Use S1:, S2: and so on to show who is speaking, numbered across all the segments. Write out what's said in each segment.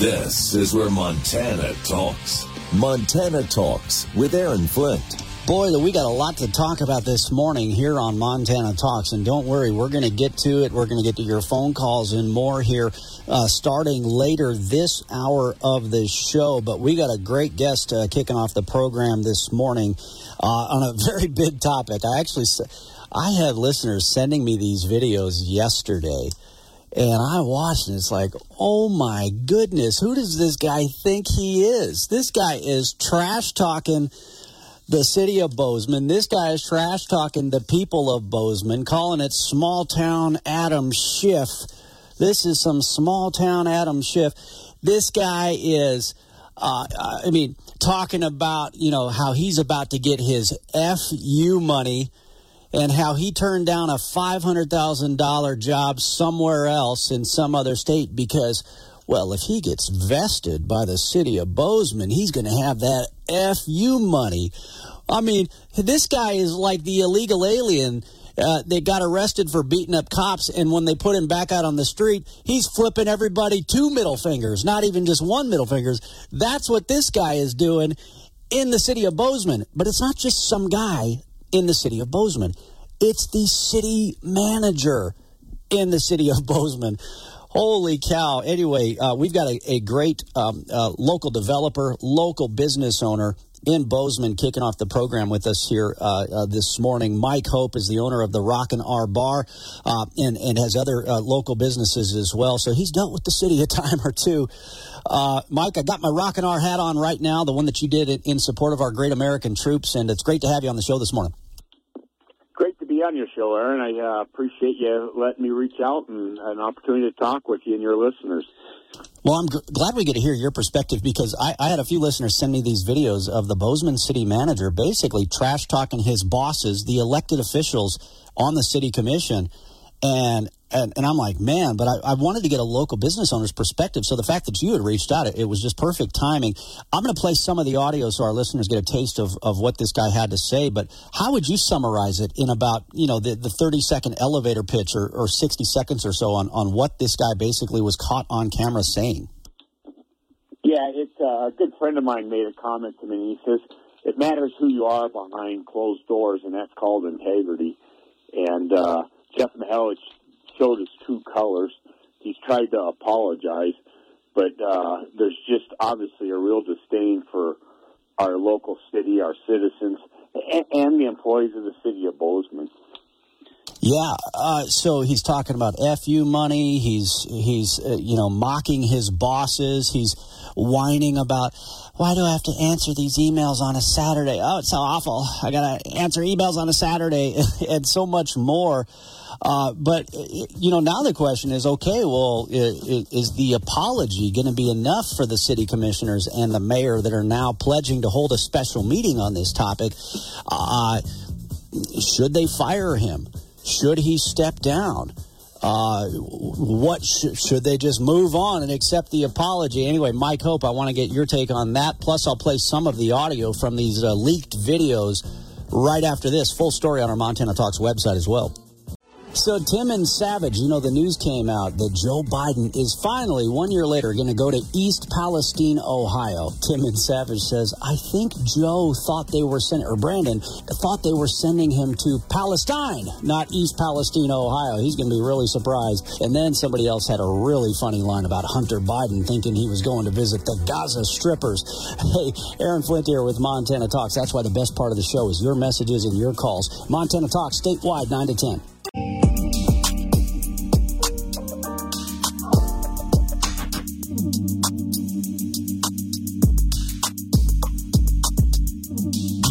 S1: This is where Montana talks. Montana Talks with Aaron Flint.
S2: Boy, we got a lot to talk about this morning here on Montana Talks. And don't worry, we're going to get to it. We're going to get to your phone calls and more here uh, starting later this hour of the show. But we got a great guest uh, kicking off the program this morning uh, on a very big topic. I actually, I had listeners sending me these videos yesterday and I watched and it's like, oh my goodness, who does this guy think he is? This guy is trash talking the city of Bozeman. This guy is trash talking the people of Bozeman, calling it small town Adam Schiff. This is some small town Adam Schiff. This guy is, uh, I mean, talking about, you know, how he's about to get his FU money and how he turned down a $500,000 job somewhere else in some other state because, well, if he gets vested by the city of Bozeman, he's going to have that FU money. I mean, this guy is like the illegal alien. Uh, they got arrested for beating up cops, and when they put him back out on the street, he's flipping everybody two middle fingers, not even just one middle fingers. That's what this guy is doing in the city of Bozeman. But it's not just some guy in the city of Bozeman. It's the city manager in the city of Bozeman. Holy cow. Anyway, uh, we've got a, a great um, uh, local developer, local business owner in Bozeman kicking off the program with us here uh, uh, this morning. Mike Hope is the owner of the Rockin' R Bar uh, and, and has other uh, local businesses as well. So he's dealt with the city a time or two. Uh, Mike, I got my Rockin' R hat on right now, the one that you did in support of our great American troops, and it's great to have you on the show this morning Great to be
S3: on your show, Aaron. I uh, appreciate you letting me reach out and an opportunity to talk with you and your listeners.
S2: Well, I'm g- glad we get to hear your perspective because I, I, had a few listeners send me these videos of the Bozeman city manager basically trash talking his bosses, the elected officials on the city commission. And and, and I'm like, man, but I, I, wanted to get a local business owner's perspective. So the fact that you had reached out, it, it was just perfect timing. I'm going to play some of the audio so our listeners get a taste of, of what this guy had to say. But how would you summarize it in about, you know, the, the 30 second elevator pitch or, or 60 seconds or so on, on what this guy basically was caught on camera saying?
S3: Yeah, it's uh, a good friend of mine made a comment to me. He says, it matters who you are behind closed doors, and that's called integrity. And uh, Jeff Mihelich showed his true colors. He's tried to apologize, but uh, there's just obviously a real disdain for our local city, our citizens, and, and the employees of the city of Bozeman.
S2: Yeah, uh, so he's talking about fu money. He's he's uh, you know mocking his bosses. He's whining about why do I have to answer these emails on a Saturday? Oh, it's so awful. I got to answer emails on a Saturday and so much more. Uh, but you know, now the question is, okay, well, is the apology going to be enough for the city commissioners and the mayor that are now pledging to hold a special meeting on this topic? Uh, should they fire him? Should he step down? Uh, what sh- should they just move on and accept the apology? Anyway, Mike Hope, I want to get your take on that. Plus, I'll play some of the audio from these uh, leaked videos right after this. Full story on our Montana Talks website as well. So Tim and Savage, you know, the news came out that Joe Biden is finally, one year later, going to go to East Palestine, Ohio. Tim and Savage says, I think Joe thought they were sending, or Brandon thought they were sending him to Palestine, not East Palestine, Ohio. He's going to be really surprised. And then somebody else had a really funny line about Hunter Biden thinking he was going to visit the Gaza strippers. Hey, Aaron Flint here with Montana Talks. That's why the best part of the show is your messages and your calls. Montana Talks, statewide, 9 to 10.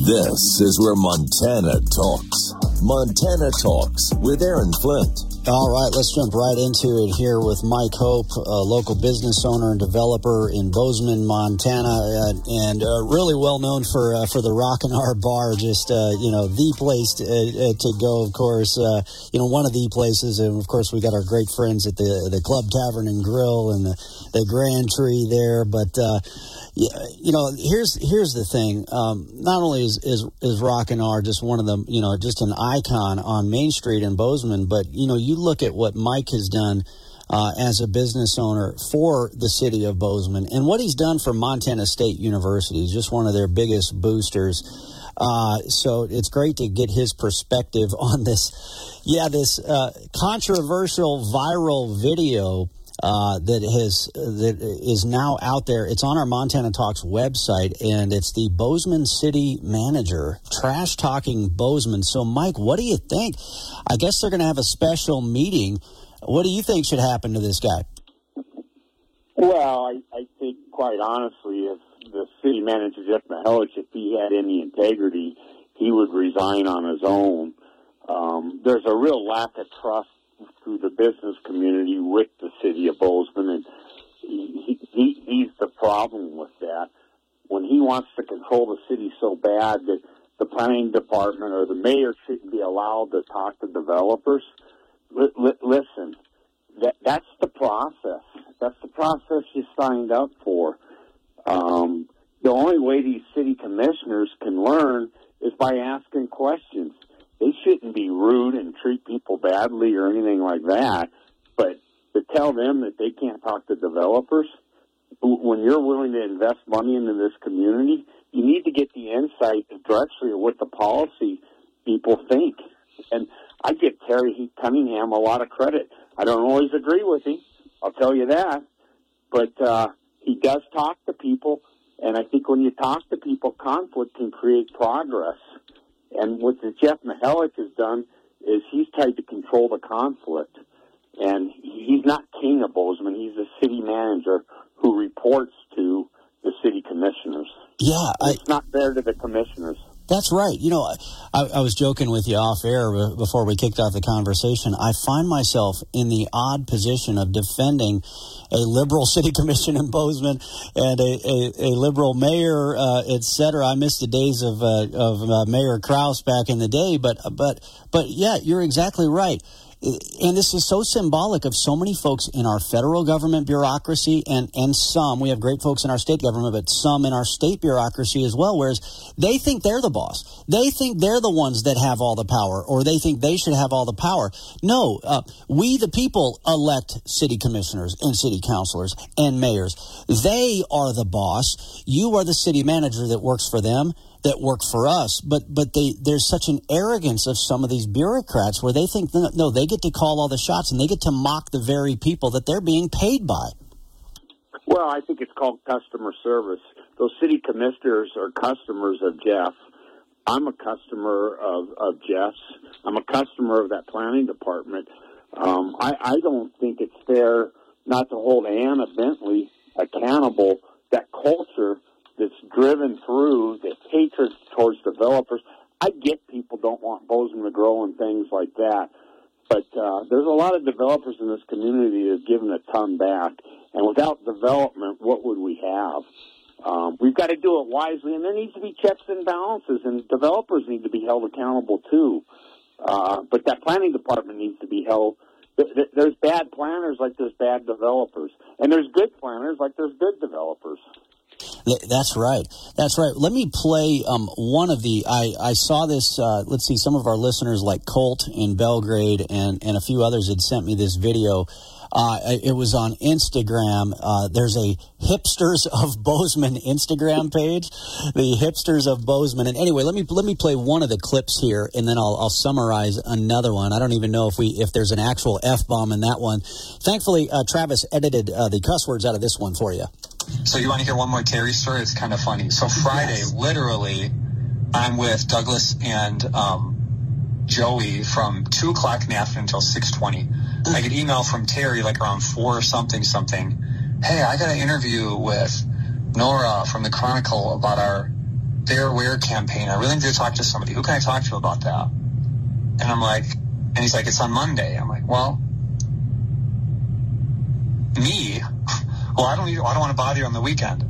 S1: This is where Montana talks. Montana Talks with Aaron Flint.
S2: All right, let's jump right into it here with Mike Hope, a local business owner and developer in Bozeman, Montana, uh, and uh, really well known for uh, for the Rockin' R Bar. Just uh, you know, the place to, uh, to go. Of course, uh, you know one of the places, and of course we got our great friends at the the Club Tavern and Grill and the the Grand Tree there. But you know, here's here's the thing. Um, not only is is is Rockin' R just one of the you know just an icon on Main Street in Bozeman, but you know you look at what Mike has done uh, as a business owner for the city of Bozeman. And what he's done for Montana State University is just one of their biggest boosters. Uh, so it's great to get his perspective on this. Yeah, this uh, controversial viral video uh, that has that is now out there. It's on our Montana Talks website, and it's the Bozeman City Manager trash talking Bozeman. So, Mike, what do you think? I guess they're going to have a special meeting. What do you think should happen to this guy?
S3: Well, I, I think, quite honestly, if the city manager Jeff Mihelich, if he had any integrity, he would resign on his own. Um, there's a real lack of trust through the business community with the city of Bozeman, and he, he, he's the problem with that. When he wants to control the city so bad that the planning department or the mayor shouldn't be allowed to talk to developers. L- l- listen, that that's the process. That's the process you signed up for. Um, the only way these city commissioners can learn is by asking questions. They shouldn't be rude and treat people badly or anything like that. But to tell them that they can't talk to developers, when you're willing to invest money into this community, you need to get the insight directly of what the policy people think. And I give Terry Cunningham a lot of credit. I don't always agree with him. I'll tell you that. But uh, he does talk to people, and I think when you talk to people, conflict can create progress. And what the Jeff Mihelich has done is he's tried to control the conflict. And he's not king of Bozeman. He's the city manager who reports to the city commissioners.
S2: Yeah,
S3: I, it's not fair to the commissioners.
S2: That's right. You know, I, I, was joking with you off air before we kicked off the conversation. I find myself in the odd position of defending a liberal city commission in Bozeman and a, a, a liberal mayor, uh, et cetera. I miss the days of uh, of uh, Mayor Krauss back in the day, but but but yeah, you're exactly right and this is so symbolic of so many folks in our federal government bureaucracy and, and some, we have great folks in our state government, but some in our state bureaucracy as well, whereas they think they're the boss. They think they're the ones that have all the power, or they think they should have all the power. No, uh, we the people elect city commissioners and city councilors and mayors. They are the boss. You are the city manager that works for them that work for us. But but they there's such an arrogance of some of these bureaucrats where they think no, they get to call all the shots and they get to mock the very people that they're being paid by.
S3: Well, I think it's called customer service. Those city commissioners are customers of Jeff. I'm a customer of, of Jeff's. I'm a customer of that planning department. Um, I, I don't think it's fair not to hold Anna Bentley accountable. That culture that's driven through towards developers. I get people don't want Bozeman to grow and things like that, but uh, there's a lot of developers in this community that have given a ton back. And without development, what would we have? Um, we've got to do it wisely, and there needs to be checks and balances, and developers need to be held accountable too. Uh, but that planning department needs to be held. There's bad planners like there's bad developers, and there's good planners like there's good developers.
S2: That's right. That's right. Let me play um, one of the. I, I saw this. Uh, let's see. Some of our listeners, like Colt in Belgrade, and and a few others, had sent me this video. Uh, it was on Instagram. Uh, there's a hipsters of Bozeman Instagram page, the hipsters of Bozeman. And anyway, let me let me play one of the clips here, and then I'll, I'll summarize another one. I don't even know if we if there's an actual f bomb in that one. Thankfully, uh, Travis edited uh, the cuss words out of this one for you.
S4: So you want to hear one more Terry story? It's kind of funny. So Friday, yes. literally, I'm with Douglas and um, Joey from two o'clock in the afternoon until six twenty. I get email from Terry like around four or something something. Hey, I got an interview with Nora from the Chronicle about our Fair Wear campaign. I really need to talk to somebody. Who can I talk to about that? And I'm like, and he's like, it's on Monday. I'm like, well, me well, I don't need, I don't want to bother you on the weekend.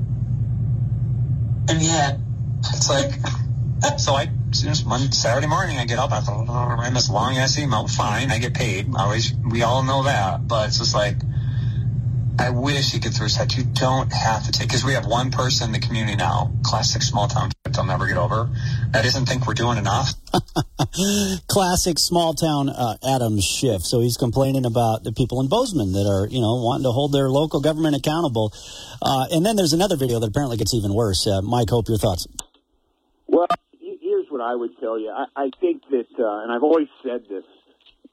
S4: And yet, it's like, so I, Monday, Saturday morning, I get up, I thought, oh, I write this long ass email, fine, I get paid. Always, we all know that, but it's just like, I wish he could throw his head. You don't have to take, because we have one person in the community now, classic small town, they'll never get over. I just think we're doing enough.
S2: Classic small town uh, Adam Schiff. So he's complaining about the people in Bozeman that are, you know, wanting to hold their local government accountable. Uh, and then there's another video that apparently gets even worse. Uh, Mike, hope your thoughts.
S3: Well, here's what I would tell you. I, I think that, uh, and I've always said this,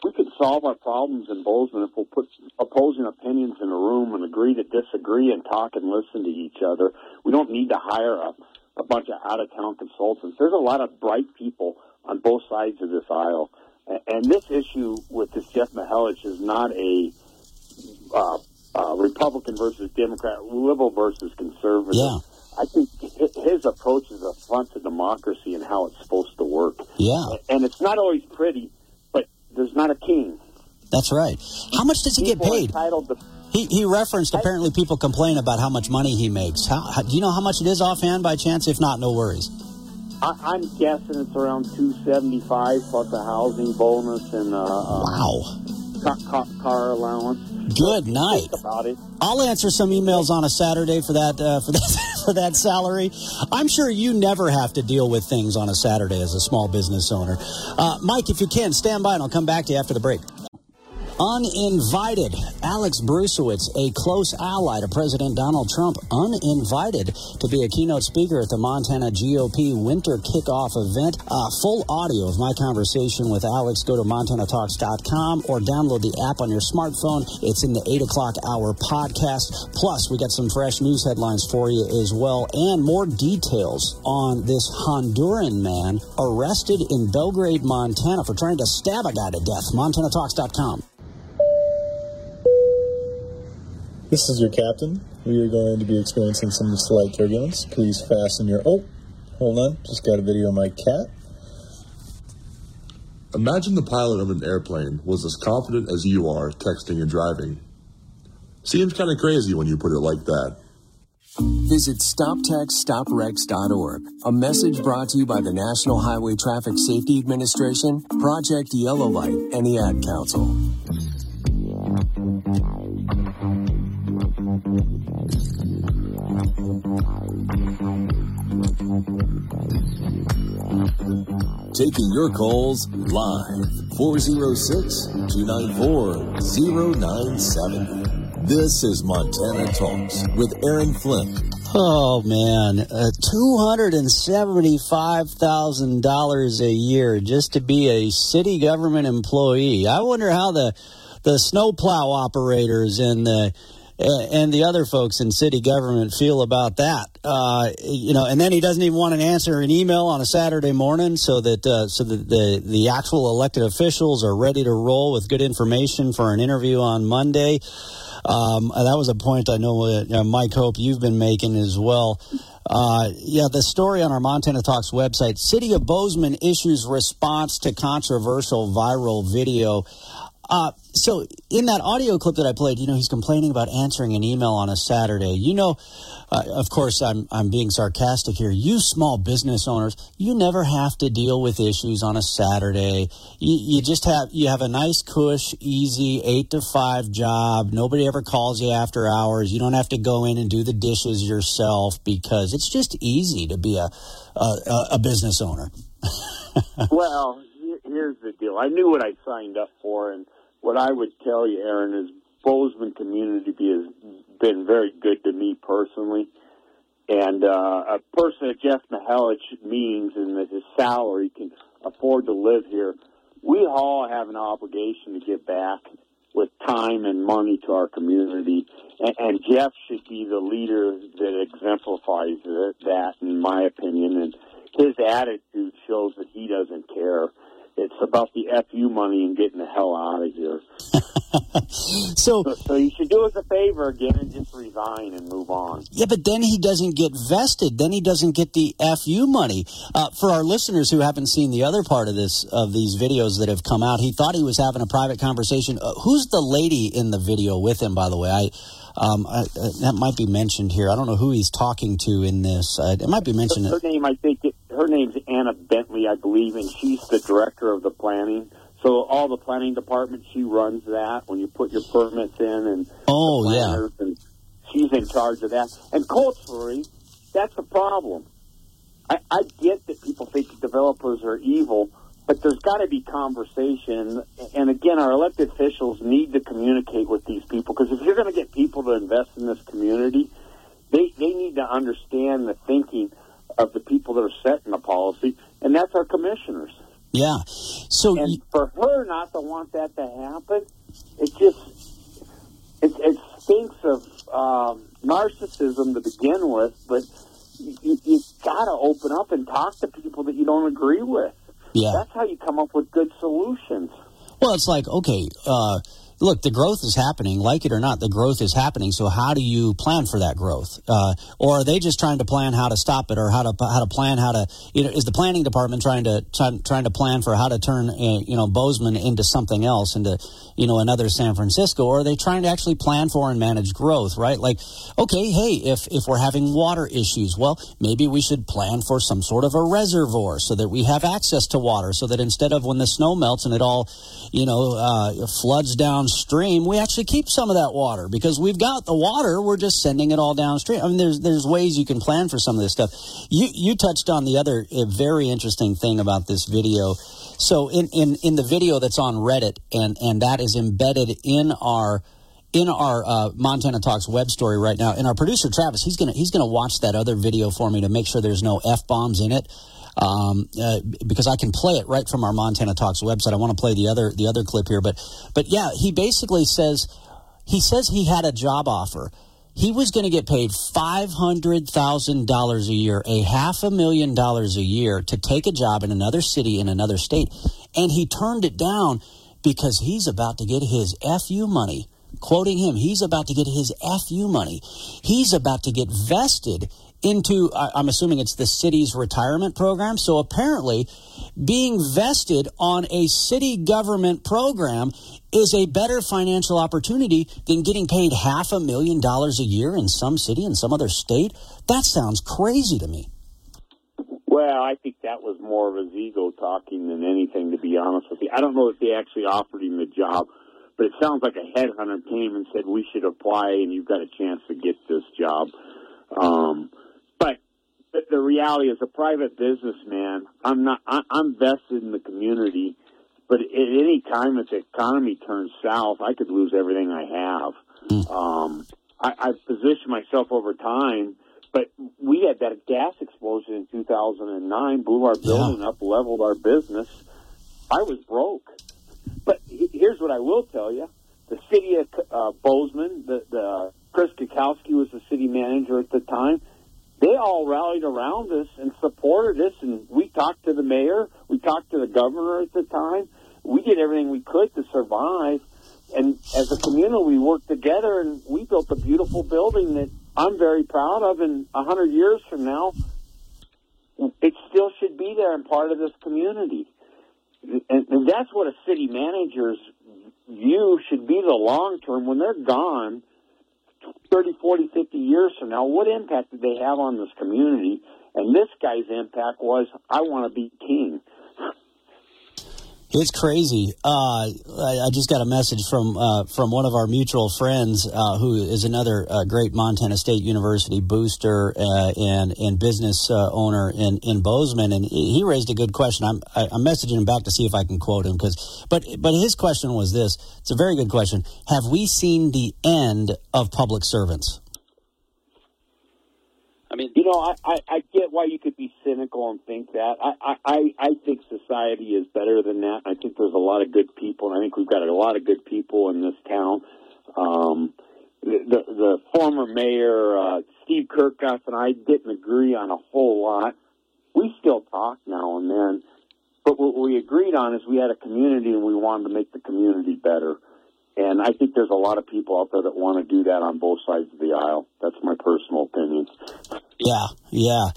S3: we could solve our problems in Bozeman if we'll put opposing opinions in a room and agree to disagree and talk and listen to each other. We don't need to hire a, a bunch of out of town consultants. There's a lot of bright people on both sides of this aisle. And this issue with this Jeff Mihelich is not a uh, uh, Republican versus Democrat, liberal versus conservative.
S2: Yeah.
S3: I think his approach is a front to democracy and how it's supposed to work.
S2: Yeah.
S3: And it's not always pretty, there's not a king.
S2: That's right. How much does he
S3: People
S2: get paid?
S3: To,
S2: He, he referenced apparently people complain about how much money he makes. How, how, do you know how much it is offhand by chance? If not, no worries.
S3: I, I'm guessing it's around 275 plus a housing bonus and uh, uh,
S2: Wow.
S3: car, car, car allowance.
S2: Good night.
S3: About it.
S2: I'll answer some emails on a Saturday for that uh, for that for that salary. I'm sure you never have to deal with things on a Saturday as a small business owner. Uh, Mike, if you can, stand by and I'll come back to you after the break. Uninvited. Alex Brusewitz, a close ally to President Donald Trump, uninvited to be a keynote speaker at the Montana GOP winter kickoff event. Uh, full audio of my conversation with Alex. Go to montanatalks.com or download the app on your smartphone. It's in the 8 o'clock hour podcast. Plus, we got some fresh news headlines for you as well and more details on this Honduran man arrested in Belgrade, Montana for trying to stab a guy to death. MontanaTalks.com.
S5: This is your captain. We are going to be experiencing some slight turbulence. Please fasten your. Oh, hold on. Just got a video of my cat.
S6: Imagine the pilot of an airplane was as confident as you are texting and driving. Seems kind of crazy when you put it like that.
S7: Visit StopTextStopWrecks.org. A message brought to you by the National Highway Traffic Safety Administration, Project Yellow Light, and the Ad Council.
S1: Taking your calls live 406 294 097. This is Montana Talks with Aaron Flint.
S2: Oh man, uh, two hundred and seventy-five thousand dollars a year just to be a city government employee. I wonder how the the snowplow operators and the and the other folks in city government feel about that. Uh, you know, and then he doesn't even want to answer an email on a Saturday morning, so that uh, so that the the actual elected officials are ready to roll with good information for an interview on Monday. Um, that was a point I know, uh, Mike Hope, you've been making as well. Uh, yeah, the story on our Montana Talks website City of Bozeman issues response to controversial viral video. Uh, so in that audio clip that I played, you know, he's complaining about answering an email on a Saturday. You know, uh, of course, I'm I'm being sarcastic here. You small business owners, you never have to deal with issues on a Saturday. You, you just have you have a nice, cush, easy eight to five job. Nobody ever calls you after hours. You don't have to go in and do the dishes yourself because it's just easy to be a a, a business owner.
S3: well, here's the deal. I knew what I signed up for, and what I would tell you, Aaron, is Bozeman community has been very good to me personally. And uh, a person that Jeff Mihelich means and that his salary can afford to live here, we all have an obligation to give back with time and money to our community. And, and Jeff should be the leader that exemplifies that, in my opinion. And his attitude shows that he doesn't care it's about the fu money and getting the hell out of here.
S2: so,
S3: so, so, you should do us a favor again and just resign and move on.
S2: Yeah, but then he doesn't get vested. Then he doesn't get the fu money. Uh, for our listeners who haven't seen the other part of this of these videos that have come out, he thought he was having a private conversation. Uh, who's the lady in the video with him? By the way, I. Um, I, uh, that might be mentioned here. I don't know who he's talking to in this. Uh, it might be mentioned.
S3: Her, her name, I think, it, her name's Anna Bentley, I believe, and she's the director of the planning. So all the planning department, she runs that when you put your permits in and
S2: oh
S3: yeah, and she's in charge of that. And culturally, that's a problem. I, I get that people think developers are evil, but there's got to be conversation. And again, our elected officials need to communicate with these people because if you're going to get people to invest in this community, they they need to understand the thinking of the people that are setting the policy, and that's our commissioners.
S2: Yeah. So
S3: and for her not to want that to happen, it just it, it stinks of um, narcissism to begin with. But you, you got to open up and talk to people that you don't agree with.
S2: Yeah.
S3: That's how you come up with good solutions.
S2: Well, it's like okay. Uh, look, the growth is happening. Like it or not, the growth is happening. So how do you plan for that growth? Uh, or are they just trying to plan how to stop it, or how to how to plan how to? You know, is the planning department trying to try, trying to plan for how to turn uh, you know Bozeman into something else, into you know another San Francisco, or are they trying to actually plan for and manage growth? Right? Like, okay, hey, if if we're having water issues, well, maybe we should plan for some sort of a reservoir so that we have access to water, so that instead of when the snow melts and it all, you know, uh, floods down downstream, we actually keep some of that water because we've got the water. We're just sending it all downstream. I mean, there's there's ways you can plan for some of this stuff. You you touched on the other very interesting thing about this video. So in in in the video that's on Reddit and and that is embedded in our in our uh, Montana Talks web story right now, and our producer Travis, he's gonna he's gonna watch that other video for me to make sure there's no f bombs in it um, uh, because I can play it right from our Montana Talks website. I want to play the other the other clip here, but but yeah, he basically says he says he had a job offer. He was going to get paid five hundred thousand dollars a year, a half a million dollars a year, to take a job in another city in another state, and he turned it down because he's about to get his fu money quoting him, he's about to get his FU money. He's about to get vested into, I'm assuming it's the city's retirement program. So apparently, being vested on a city government program is a better financial opportunity than getting paid half a million dollars a year in some city in some other state. That sounds crazy to me.
S3: Well, I think that was more of his ego talking than anything, to be honest with you. I don't know if they actually offered him the job, but it sounds like a headhunter came and said, we should apply and you've got a chance to get this job. Um, the reality is a private businessman. I'm not. I, I'm vested in the community, but at any time if the economy turns south, I could lose everything I have. Mm. Um, I, I've positioned myself over time, but we had that gas explosion in 2009, blew our building yeah. up, leveled our business. I was broke. But here's what I will tell you: the city of uh, Bozeman, the, the Chris Kukulski was the city manager at the time they all rallied around us and supported us. And we talked to the mayor, we talked to the governor at the time. We did everything we could to survive. And as a community, we worked together and we built a beautiful building that I'm very proud of. And a hundred years from now, it still should be there and part of this community. And, and that's what a city manager's view should be the long term. When they're gone, 30, 40, 50 years from now, what impact did they have on this community? And this guy's impact was, I want to be king.
S2: It's crazy. Uh, I, just got a message from uh, from one of our mutual friends uh, who is another uh, great Montana State University booster uh, and and business uh, owner in, in Bozeman, and he raised a good question. I'm I, am i am messaging him back to see if I can quote him because but but his question was this. It's a very good question. Have we seen the end of public servants?
S3: I mean, you know, I, I, I get why you could be cynical and think that. I, I, I think society is better than that. I think there's a lot of good people, and I think we've got a lot of good people in this town. Um, the, the, former mayor, uh, Steve Kirchhoff, and I didn't agree on a whole lot. We still talk now and then, but what we agreed on is we had a community and we wanted to make the community better. And I think there's a lot of people out there that want to do that on both sides of the aisle. That's my personal opinion.
S2: Yeah, yeah.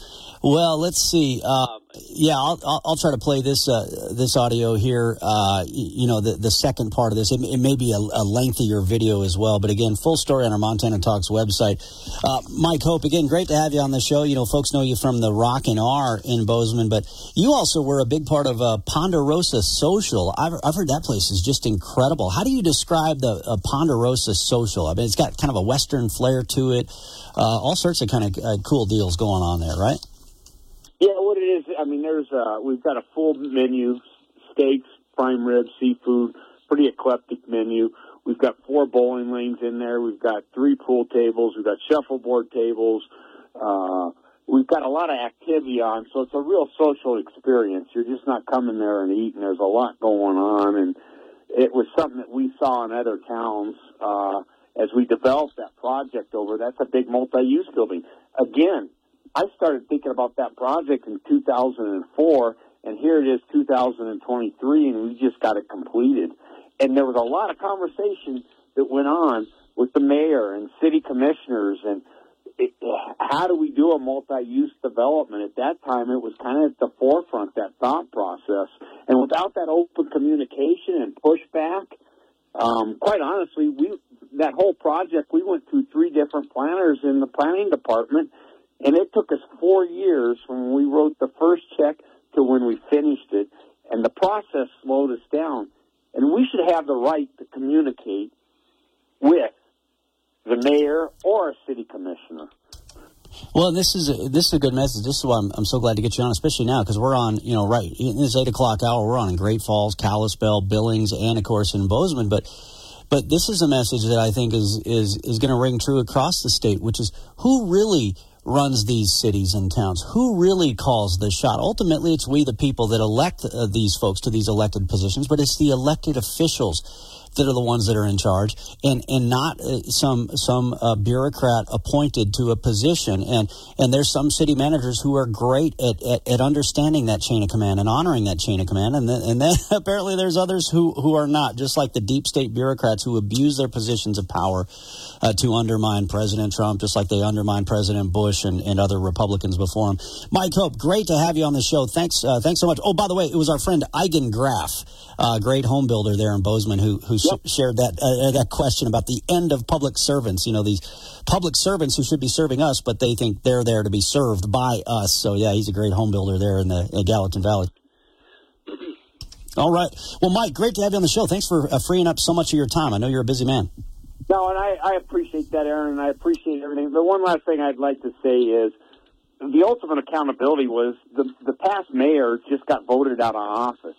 S2: Well, let's see. Uh, yeah, I'll, I'll, try to play this uh, this audio here. Uh, you know, the the second part of this. It, it may be a, a, lengthier video as well, but again, full story on our Montana Talks website. Uh, Mike Hope, again, great to have you on the show. You know, folks know you from the Rockin' R in Bozeman, but you also were a big part of uh, Ponderosa Social. I've, I've heard that place is just incredible. How do you describe the uh, Ponderosa Social? I mean, it's got kind of a Western flair to it. all sorts of kind of cool deals going on there, right?
S3: Yeah, what it is, I mean, there's uh, we've got a full menu: steaks, prime ribs, seafood, pretty eclectic menu. We've got four bowling lanes in there. We've got three pool tables. We've got shuffleboard tables. Uh, we've got a lot of activity on, so it's a real social experience. You're just not coming there and eating. There's a lot going on, and it was something that we saw in other towns uh, as we developed that project over. That's a big multi-use building. Again, I started thinking about that project in 2004, and here it is 2023, and we just got it completed. And there was a lot of conversation that went on with the mayor and city commissioners and it, how do we do a multi-use development? At that time, it was kind of at the forefront, that thought process. And without that open communication and pushback, um, quite honestly, we that whole project, we went through three different planners in the planning department, and it took us four years from when we wrote the first check to when we finished it, and the process slowed us down. And we should have the right to communicate with the mayor or a city commissioner.
S2: Well, this is a, this is a good message. This is why I'm, I'm so glad to get you on, especially now because we're on, you know, right in this eight o'clock hour. We're on in Great Falls, Kalispell, Billings, and of course in Bozeman. But but this is a message that I think is is is going to ring true across the state, which is who really runs these cities and towns? Who really calls the shot? Ultimately, it's we, the people, that elect uh, these folks to these elected positions, but it's the elected officials that are the ones that are in charge, and and not uh, some some uh, bureaucrat appointed to a position. And and there's some city managers who are great at, at, at understanding that chain of command and honoring that chain of command. And then, and then apparently there's others who who are not, just like the deep state bureaucrats who abuse their positions of power uh, to undermine President Trump, just like they undermine President Bush and, and other Republicans before him. Mike Hope, great to have you on the show. Thanks, uh, thanks so much. Oh, by the way, it was our friend Eigen Graff, uh, great home builder there in Bozeman, who who yep. shared that uh, that question about the end of public servants. You know these public servants who should be serving us, but they think they're there to be served by us. So yeah, he's a great home builder there in the in Gallatin Valley. All right. Well, Mike, great to have you on the show. Thanks for uh, freeing up so much of your time. I know you're a busy man.
S3: No, and I, I appreciate that, Aaron, and I appreciate everything. The one last thing I'd like to say is the ultimate accountability was the the past mayor just got voted out of office.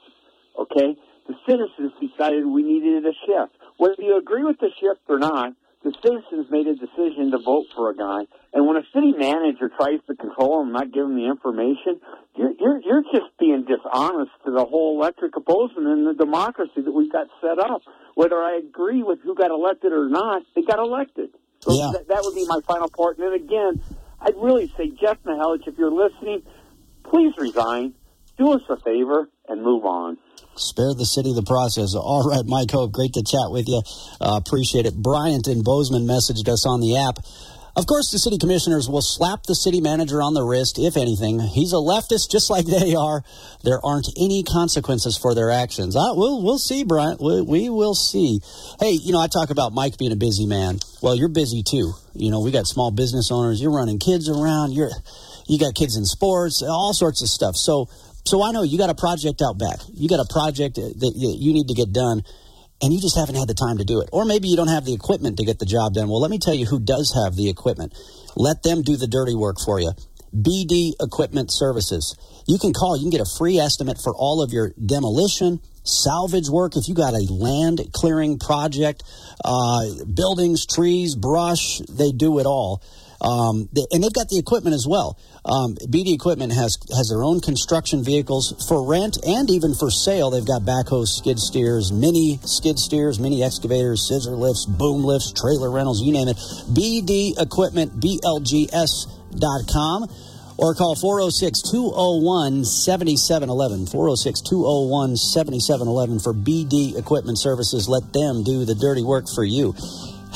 S3: Okay, the citizens decided we needed a shift. Whether you agree with the shift or not, the citizens made a decision to vote for a guy. And when a city manager tries to control him, not give him the information, you're, you're, you're just being dishonest to the whole electric opposing and the democracy that we've got set up. Whether I agree with who got elected or not, they got elected. So yeah. that, that would be my final part. And then again, I'd really say, Jeff Mihelich, if you're listening, please resign. Do us a favor and move on.
S2: Spare the city the process. All right, Mike Hope, great to chat with you. Uh, appreciate it. Bryant and Bozeman messaged us on the app. Of course, the city commissioners will slap the city manager on the wrist, if anything. He's a leftist just like they are. There aren't any consequences for their actions. Uh, we'll, we'll see, Bryant. We, we will see. Hey, you know, I talk about Mike being a busy man. Well, you're busy too. You know, we got small business owners. You're running kids around. You're, you got kids in sports, all sorts of stuff. So, so I know you got a project out back. You got a project that you need to get done, and you just haven't had the time to do it. Or maybe you don't have the equipment to get the job done. Well, let me tell you who does have the equipment. Let them do the dirty work for you. BD Equipment Services. You can call, you can get a free estimate for all of your demolition, salvage work. If you got a land clearing project, uh, buildings, trees, brush, they do it all. Um, and they've got the equipment as well. Um, BD Equipment has has their own construction vehicles for rent and even for sale. They've got backhoe skid steers, mini skid steers, mini excavators, scissor lifts, boom lifts, trailer rentals, you name it. BD Equipment, BLGS.com or call 406 201 7711. 406 201 7711 for BD Equipment Services. Let them do the dirty work for you.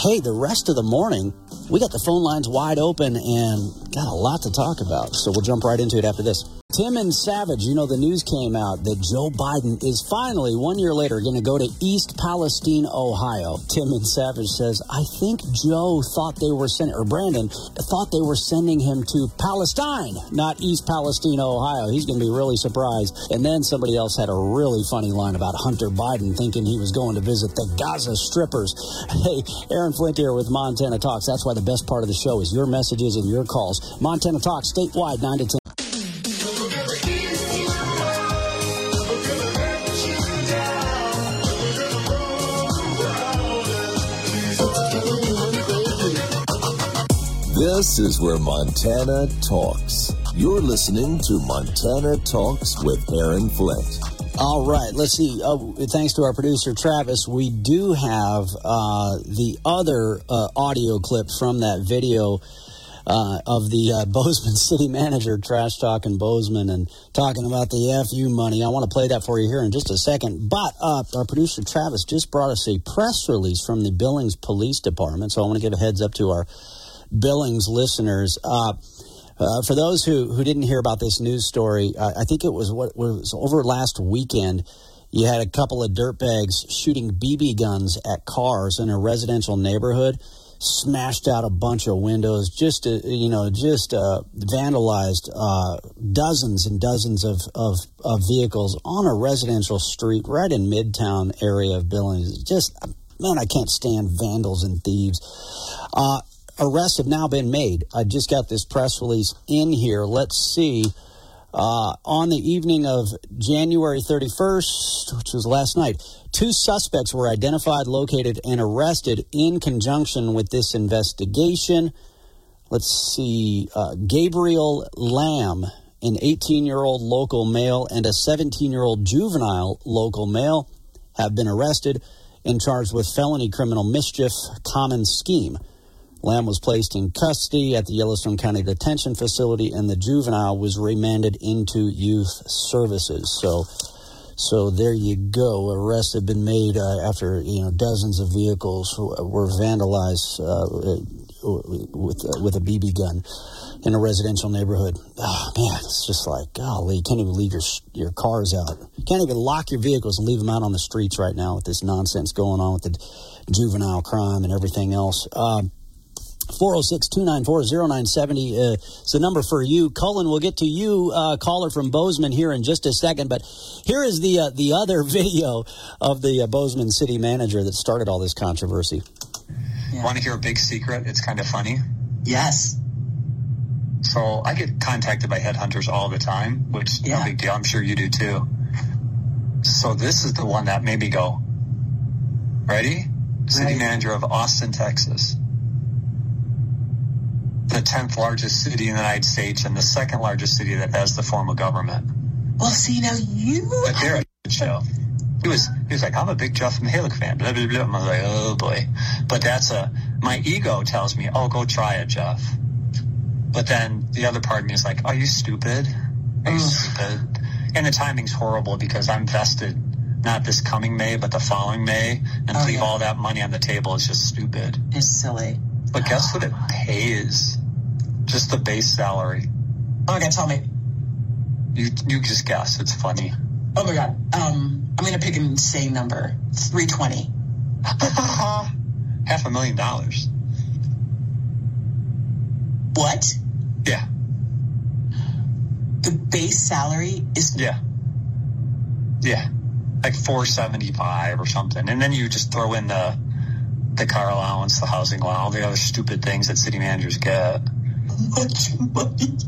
S2: Hey, the rest of the morning, we got the phone lines wide open and got a lot to talk about. So we'll jump right into it after this. Tim and Savage, you know, the news came out that Joe Biden is finally, one year later, going to go to East Palestine, Ohio. Tim and Savage says, I think Joe thought they were sending, or Brandon thought they were sending him to Palestine, not East Palestine, Ohio. He's going to be really surprised. And then somebody else had a really funny line about Hunter Biden thinking he was going to visit the Gaza strippers. Hey, Aaron Flint here with Montana Talks. That's why the best part of the show is your messages and your calls. Montana Talks statewide, 9 to 10.
S1: This is where Montana talks. You're listening to Montana Talks with Aaron Flint.
S2: All right, let's see. Oh, thanks to our producer Travis, we do have uh, the other uh, audio clip from that video uh, of the uh, Bozeman city manager trash talking Bozeman and talking about the FU money. I want to play that for you here in just a second. But uh, our producer Travis just brought us a press release from the Billings Police Department, so I want to give a heads up to our Billings listeners. Uh, uh, for those who, who didn't hear about this news story, uh, I think it was what was over last weekend. You had a couple of dirtbags shooting BB guns at cars in a residential neighborhood, smashed out a bunch of windows, just uh, you know, just uh, vandalized uh, dozens and dozens of, of, of vehicles on a residential street right in Midtown area of Billings. Just man, I can't stand vandals and thieves. Uh, arrests have now been made. I just got this press release in here. Let's see. Uh, on the evening of January 31st, which was last night, two suspects were identified, located, and arrested in conjunction with this investigation. Let's see. Uh, Gabriel Lamb, an 18 year old local male, and a 17 year old juvenile local male have been arrested and charged with felony criminal mischief common scheme. Lamb was placed in custody at the Yellowstone County Detention Facility, and the juvenile was remanded into youth services. So, so there you go. Arrests have been made uh, after you know dozens of vehicles were vandalized uh, with uh, with a BB gun in a residential neighborhood. Oh man, it's just like golly, you can't even leave your your cars out. You can't even lock your vehicles and leave them out on the streets right now with this nonsense going on with the juvenile crime and everything else. Um, 406 294 0970 uh, is the number for you. Cullen, we'll get to you, uh, caller from Bozeman, here in just a second. But here is the uh, the other video of the uh, Bozeman city manager that started all this controversy.
S4: Yeah. Want to hear a big secret? It's kind of funny.
S8: Yes.
S4: So I get contacted by headhunters all the time, which yeah. no big deal. I'm sure you do too. So this is the one that made me go. Ready? City right. manager of Austin, Texas the 10th largest city in the United States and the second largest city that has the form of government.
S8: Well, see, now you.
S4: But they're a show. He was, he was like, I'm a big Jeff Mihelich fan. Blah, blah, blah. I was like, oh boy. But that's a, my ego tells me, oh, go try it, Jeff. But then the other part of me is like, are you stupid? Are you stupid? And the timing's horrible because I'm vested not this coming May, but the following May, and oh, leave yeah. all that money on the table is just stupid.
S8: It's silly.
S4: But guess what oh, it pays? Just the base salary.
S8: Oh my god, tell me.
S4: You you just guess. It's funny.
S8: Oh my god. Um, I'm gonna pick an insane number. Three twenty.
S4: Half a million dollars.
S8: What?
S4: Yeah.
S8: The base salary is
S4: Yeah. Yeah. Like four seventy five or something. And then you just throw in the the car allowance, the housing allowance, all the other stupid things that city managers get.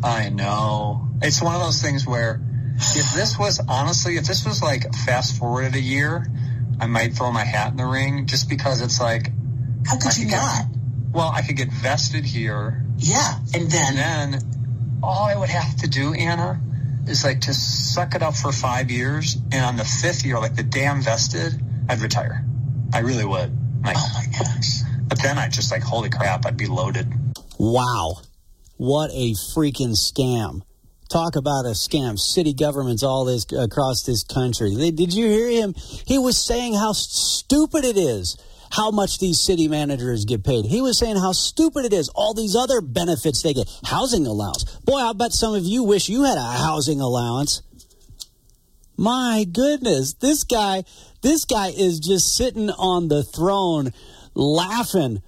S4: I know. It's one of those things where if this was honestly, if this was like fast forwarded a year, I might throw my hat in the ring just because it's like.
S8: How could you not?
S4: well, I could get vested here.
S8: Yeah, and then.
S4: And then all I would have to do, Anna, is like to suck it up for five years, and on the fifth year, like the day I'm vested, I'd retire. I really would. Like,
S8: oh my gosh.
S4: But then I'd just like, holy crap, I'd be loaded.
S2: Wow. What a freaking scam. Talk about a scam. City governments all this across this country. Did you hear him? He was saying how stupid it is how much these city managers get paid. He was saying how stupid it is. All these other benefits they get. Housing allowance. Boy, I bet some of you wish you had a housing allowance. My goodness, this guy, this guy is just sitting on the throne laughing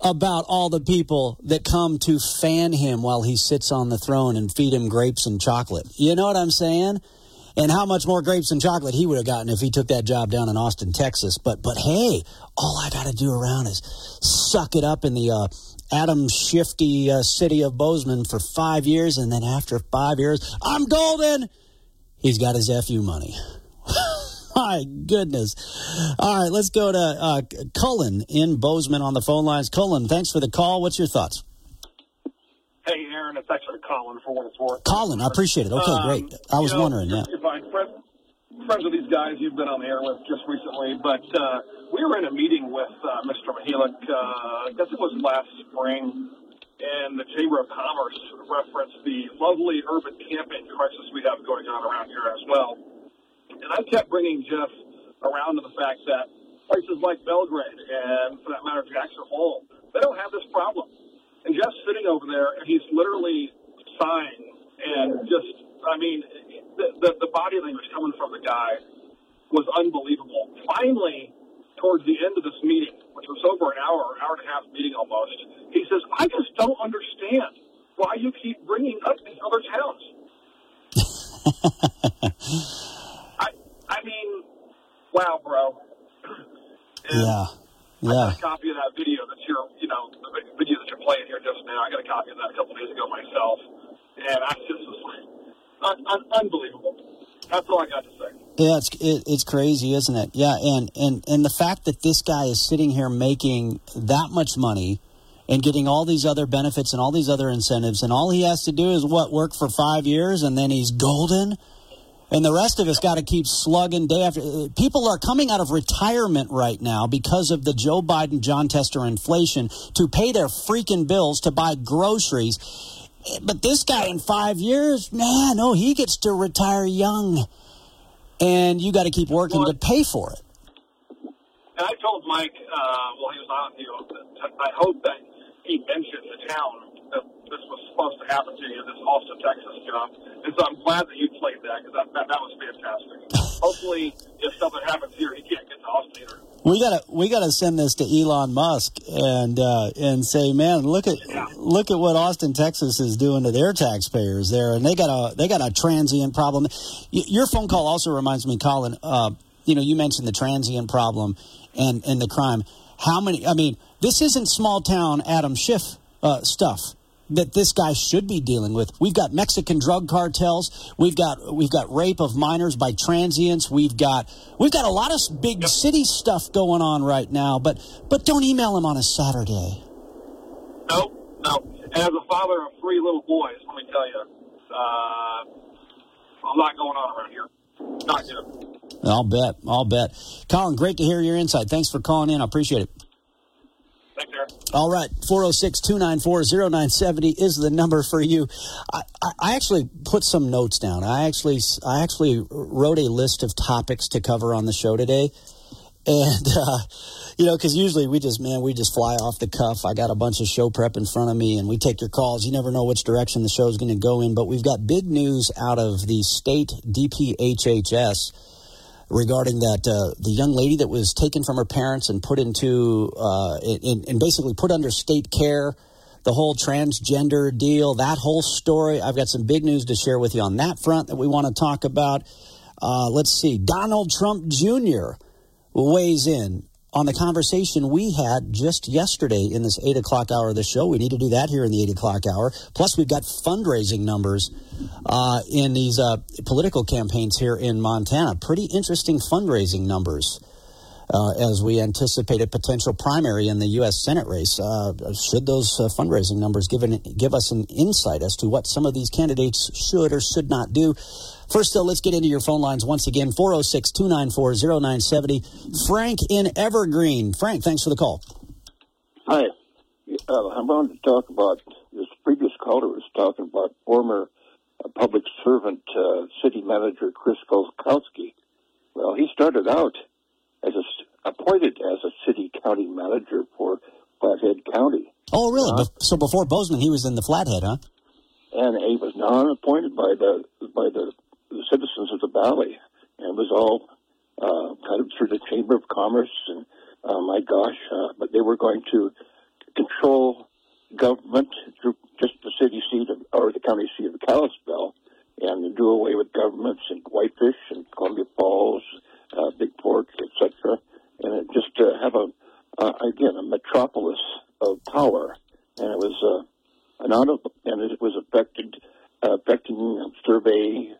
S2: about all the people that come to fan him while he sits on the throne and feed him grapes and chocolate. You know what I'm saying? And how much more grapes and chocolate he would have gotten if he took that job down in Austin, Texas. But but hey, all I got to do around is suck it up in the uh, Adam Shifty uh, city of Bozeman for five years, and then after five years, I'm golden. He's got his fu money. My goodness. All right, let's go to uh, Cullen in Bozeman on the phone lines. Cullen, thanks for the call. What's your thoughts?
S9: Hey, Aaron. It's actually Colin for what it's worth.
S2: Colin, I appreciate it. Okay,
S9: Um,
S2: great. I was
S9: know,
S2: wondering. Yeah.
S9: If I'm friends, friends with these guys you've been on the air with just recently, but uh, we were in a meeting with uh, Mr. Mihelich, uh, I guess it was last spring, and the Chamber of Commerce referenced the lovely urban camping crisis we have going on around here as well. And I kept bringing Jeff around to the fact that places like Belgrade and, for that matter, Jackson Hole, they don't have this problem. And Jeff's sitting over there, and he's literally sighing and just, I mean, the, the, the body language coming from the guy was unbelievable. Finally, towards the end of this meeting, which was over an hour, hour and a half meeting almost, he says, I just don't understand why you keep bringing up these other towns. I, I wow, bro.
S2: Yeah.
S9: I
S2: Yeah.
S9: got a copy of that video that's here, you know, the video that you're playing here just now. I got a copy of that a couple days ago myself. And I just was like, un- un- unbelievable. That's all I got to say.
S2: Yeah, it's it, it's crazy, isn't it? Yeah, and and and the fact that this guy is sitting here making that much money and getting all these other benefits and all these other incentives, and all he has to do is what work for five years, and then he's golden. And the rest of us got to keep slugging day after. uh, People are coming out of retirement right now because of the Joe Biden, Jon Tester inflation to pay their freaking bills to buy groceries. But this guy in five years, man, no, he gets to retire young and you got to keep working to pay for it.
S9: And I told Mike, uh, while he was on with I hope that he mentioned the town this was supposed to happen to you, this Austin, Texas job. And so I'm glad that you played that because that, that, that was fantastic. Hopefully, if something happens here, he can't get to Austin either.
S2: We gotta we gotta send this to Elon Musk and uh, and say, man, look at look at what Austin, Texas is doing to their taxpayers there, and they got a they got a transient problem. Y- your phone call also reminds me, Colin. Uh, you know, you mentioned the transient problem and and the crime. How many? I mean, this isn't small town Adam Schiff uh, stuff that this guy should be dealing with. We've got Mexican drug cartels. We've got we've got rape of minors by transients. We've got we've got a lot of big city stuff going on right now. But but don't email him on a Saturday.
S9: No, no. And as a father of three little boys, let me tell you, uh, a lot going on around here. Not good.
S2: I'll bet. I'll bet. Colin, great to hear your insight. Thanks for calling in. I appreciate it. All right, 406 294 0970 is the number for you. I, I, I actually put some notes down. I actually I actually wrote a list of topics to cover on the show today. And, uh, you know, because usually we just, man, we just fly off the cuff. I got a bunch of show prep in front of me and we take your calls. You never know which direction the show is going to go in. But we've got big news out of the state DPHHS regarding that uh, the young lady that was taken from her parents and put into uh, in, and basically put under state care the whole transgender deal that whole story i've got some big news to share with you on that front that we want to talk about. Uh, let's see. Donald trump jr weighs in on the conversation we had just yesterday in this 8 o'clock hour of the show. We need to do that here in the 8 o'clock hour. Plus, we've got fundraising numbers uh, in these uh, political campaigns here in Montana. Pretty interesting fundraising numbers. Uh, as we anticipate a potential primary in the U.S. Senate race, uh, should those uh, fundraising numbers give, an, give us an insight as to what some of these candidates should or should not do? First, though, let's get into your phone lines once again 406 294 0970. Frank in Evergreen. Frank, thanks for the call.
S10: Hi. Uh, I wanted to talk about this previous caller was talking about former uh, public servant uh, city manager Chris Kukulski. Well, he started out as a, appointed as a city county manager for Flathead County.
S2: Oh, really?
S10: Uh,
S2: so before Bozeman, he was in the Flathead, huh?
S10: and he was now appointed by the by the, the citizens of the valley, and was all uh, kind of through the Chamber of Commerce. And uh, my gosh, uh, but they were going to control government through just the city seat of, or the county seat of Kalispell, and do away with governments in Whitefish and Columbia Falls, uh, Big Fork, etc. And it just to have a uh, again a metropolis of power, and it was. Uh, an auto, and it was affected, uh, affecting survey.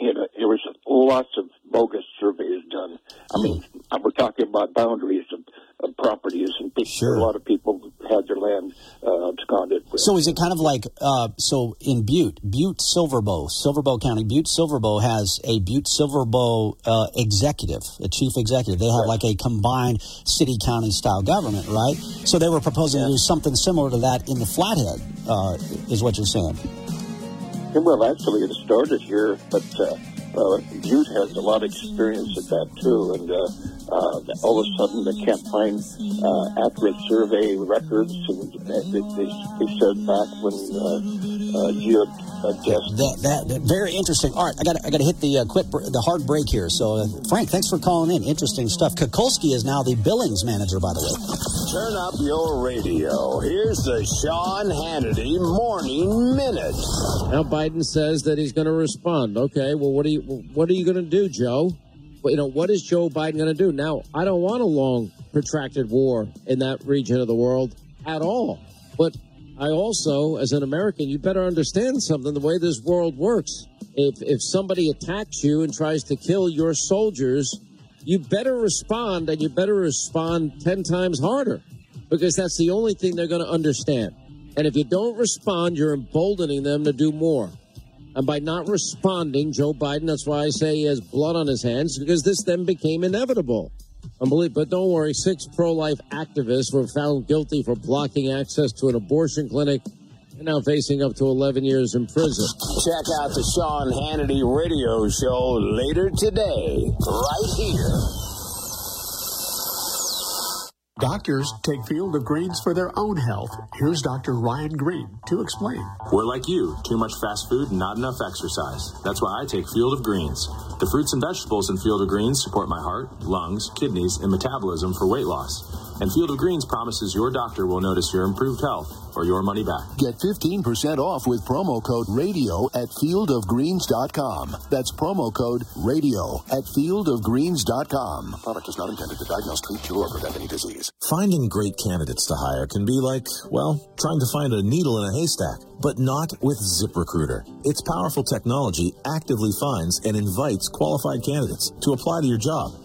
S10: You know, there was lots of bogus surveys done. I mean, we're talking about boundaries of, of properties, and people,
S2: Sure.
S10: a lot of people had their land uh, absconded. With.
S2: So is it kind of like uh, so in Butte, Butte Silver Bow, Silverbow County, Butte Silver Bow has a Butte Silver Bow uh, executive, a chief executive. They have right. like a combined city county style government, right? So they were proposing yeah. to do something similar to that in the Flathead, uh, is what you're saying.
S10: Well, actually, it started here, but uh, uh, Butte has a lot of experience at that too, and uh, uh, all of a sudden they can't find uh, accurate survey records, and they, they, they said back when uh, uh, Geo
S2: that, that, that, very interesting. All right, I got I got to hit the uh, quit the hard break here. So, uh, Frank, thanks for calling in. Interesting stuff. Kukulski is now the Billings manager, by the way.
S1: Turn up your radio. Here's the Sean Hannity Morning Minute.
S11: Now Biden says that he's going to respond. Okay, well, what are you what are you going to do, Joe? Well, you know, what is Joe Biden going to do? Now, I don't want a long, protracted war in that region of the world at all. But I also, as an American, you better understand something the way this world works. If, if somebody attacks you and tries to kill your soldiers, you better respond and you better respond 10 times harder because that's the only thing they're going to understand. And if you don't respond, you're emboldening them to do more. And by not responding, Joe Biden, that's why I say he has blood on his hands because this then became inevitable. Unbelievable. But don't worry, six pro life activists were found guilty for blocking access to an abortion clinic and now facing up to 11 years in prison.
S1: Check out the Sean Hannity radio show later today, right here.
S12: Doctors take Field of Greens for their own health. Here's Dr. Ryan Green to explain.
S13: We're like you too much fast food, not enough exercise. That's why I take Field of Greens. The fruits and vegetables in Field of Greens support my heart, lungs, kidneys, and metabolism for weight loss. And Field of Greens promises your doctor will notice your improved health or your money back.
S12: Get 15% off with promo code RADIO at fieldofgreens.com. That's promo code RADIO at fieldofgreens.com. Product is not intended to diagnose, treat, cure, or prevent any disease.
S1: Finding great candidates to hire can be like, well, trying to find a needle in a haystack but not with ZipRecruiter. Its powerful technology actively finds and invites qualified candidates to apply to your job.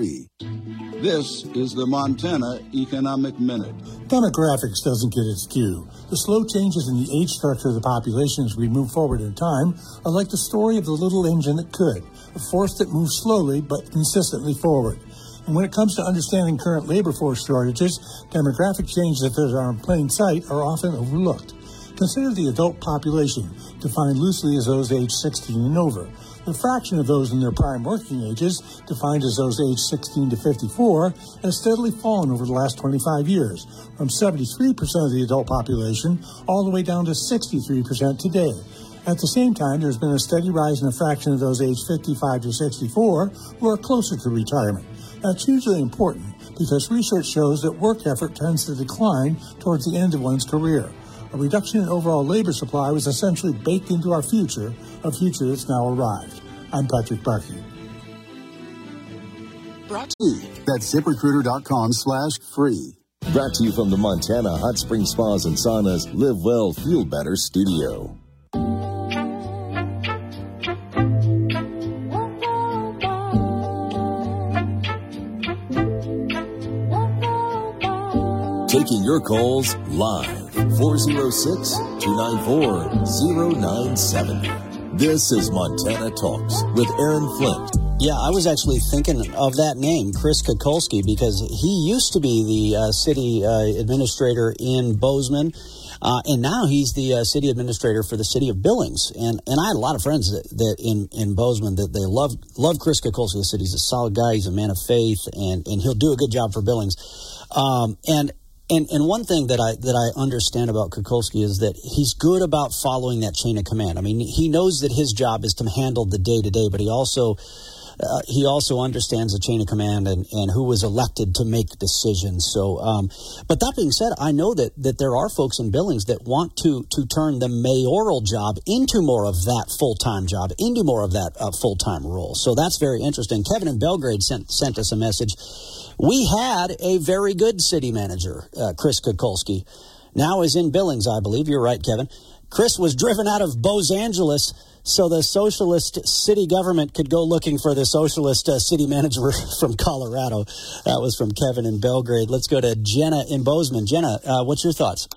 S14: This is the Montana Economic Minute.
S15: Demographics doesn't get its due. The slow changes in the age structure of the population as we move forward in time are like the story of the little engine that could, a force that moves slowly but consistently forward. And when it comes to understanding current labor force shortages, demographic changes that are in plain sight are often overlooked. Consider the adult population, defined loosely as those aged 16 and over. The fraction of those in their prime working ages, defined as those aged 16 to 54, has steadily fallen over the last 25 years, from 73% of the adult population all the way down to 63% today. At the same time, there's been a steady rise in the fraction of those aged 55 to 64 who are closer to retirement. That's hugely important because research shows that work effort tends to decline towards the end of one's career. A reduction in overall labor supply was essentially baked into our future, a future that's now arrived. I'm Patrick Barkey.
S12: Brought to you. That's ziprecruiter.com slash free.
S1: Brought to you from the Montana Hot Spring Spas and Saunas Live Well, Feel Better studio. Taking your calls live. 406 294 0970. This is Montana Talks with Aaron Flint.
S2: Yeah, I was actually thinking of that name, Chris Kukulski, because he used to be the uh, city uh, administrator in Bozeman. Uh, and now he's the uh, city administrator for the city of Billings. And and I had a lot of friends that, that in, in Bozeman that they love love Chris Kukulski. The he's a solid guy, he's a man of faith, and, and he'll do a good job for Billings. Um, and and and one thing that I that I understand about Kukulski is that he's good about following that chain of command. I mean, he knows that his job is to handle the day to day, but he also uh, he also understands the chain of command and, and who was elected to make decisions. So, um, but that being said, I know that, that there are folks in Billings that want to, to turn the mayoral job into more of that full time job, into more of that uh, full time role. So that's very interesting. Kevin in Belgrade sent, sent us a message. We had a very good city manager, uh, Chris Kukulski. Now is in Billings, I believe. You're right, Kevin. Chris was driven out of Los Angeles so the socialist city government could go looking for the socialist uh, city manager from Colorado. That was from Kevin in Belgrade. Let's go to Jenna in Bozeman. Jenna, uh, what's your thoughts?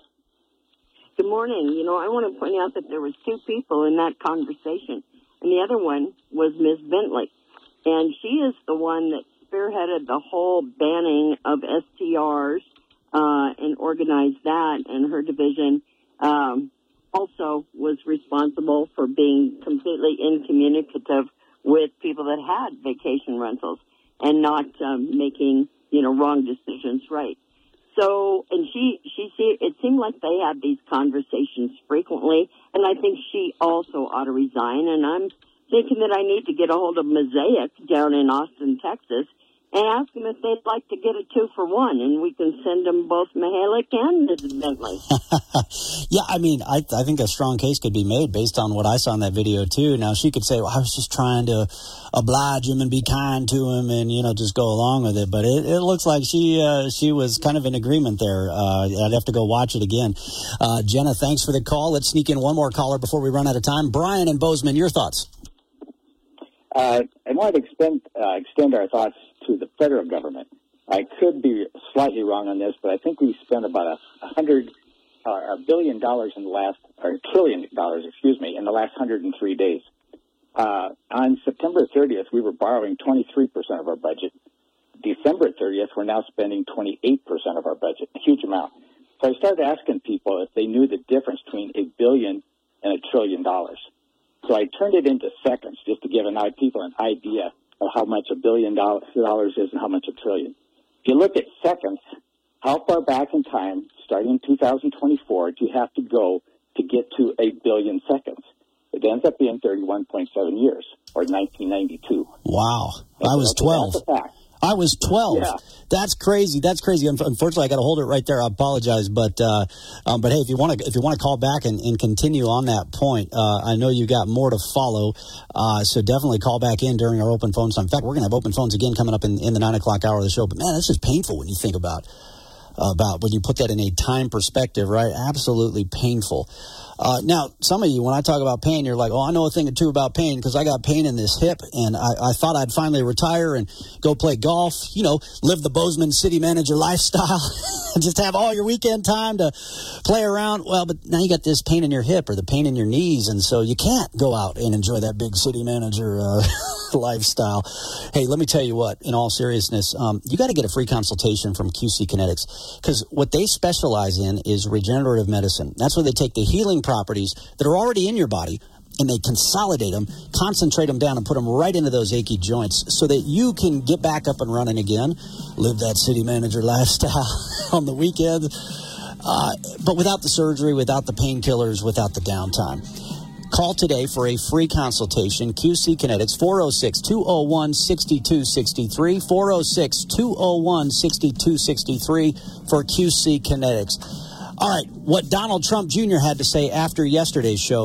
S16: Good morning. You know, I want to point out that there was two people in that conversation, and the other one was Ms. Bentley, and she is the one that spearheaded the whole banning of STRs uh, and organized that and her division. Um, also was responsible for being completely incommunicative with people that had vacation rentals and not um, making you know wrong decisions right. So, and she she see it seemed like they had these conversations frequently, and I think she also ought to resign. And I'm thinking that I need to get a hold of Mosaic down in Austin, Texas, ask them if they'd like to get a two for one, and we can send them both Mihelich and Mrs. Bentley.
S2: yeah, I mean, I, I think a strong case could be made based on what I saw in that video too. Now she could say, "Well, I was just trying to oblige him and be kind to him, and you know, just go along with it." But it, it looks like she uh, she was kind of in agreement there. Uh, I'd have to go watch it again. Uh, Jenna, thanks for the call. Let's sneak in one more caller before we run out of time. Brian and Bozeman, your thoughts.
S17: Uh, I wanted to extend, uh, extend our thoughts to the federal government. I could be slightly wrong on this, but I think we spent about a hundred, uh, a billion dollars in the last, or trillion dollars, excuse me, in the last 103 days. Uh, on September 30th, we were borrowing 23% of our budget. December 30th, we're now spending 28% of our budget, a huge amount. So I started asking people if they knew the difference between a billion and a trillion dollars. So I turned it into seconds just to give an, people an idea of how much a billion dollars is and how much a trillion. If you look at seconds, how far back in time, starting in 2024, do you have to go to get to a billion seconds? It ends up being 31.7 years, or 1992.
S2: Wow. I was 12. I was 12.
S17: Yeah.
S2: That's crazy. That's crazy. Unfortunately, I got to hold it right there. I apologize, but uh, um, but hey, if you want to if you want to call back and, and continue on that point, uh, I know you got more to follow. Uh, so definitely call back in during our open phones. In fact, we're going to have open phones again coming up in, in the nine o'clock hour of the show. But man, this is painful when you think about about when you put that in a time perspective, right? Absolutely painful. Uh, now, some of you, when I talk about pain, you're like, oh, I know a thing or two about pain because I got pain in this hip and I, I, thought I'd finally retire and go play golf, you know, live the Bozeman city manager lifestyle, and just have all your weekend time to play around. Well, but now you got this pain in your hip or the pain in your knees. And so you can't go out and enjoy that big city manager uh, lifestyle. Hey, let me tell you what, in all seriousness, um, you got to get a free consultation from QC Kinetics because what they specialize in is regenerative medicine. That's where they take the healing properties that are already in your body and they consolidate them, concentrate them down, and put them right into those achy joints so that you can get back up and running again, live that city manager lifestyle on the weekend, uh, but without the surgery, without the painkillers, without the downtime. Call today for a free consultation. QC Kinetics, 406 201 6263. 406 201 6263 for QC Kinetics. All right, what Donald Trump Jr. had to say after yesterday's show.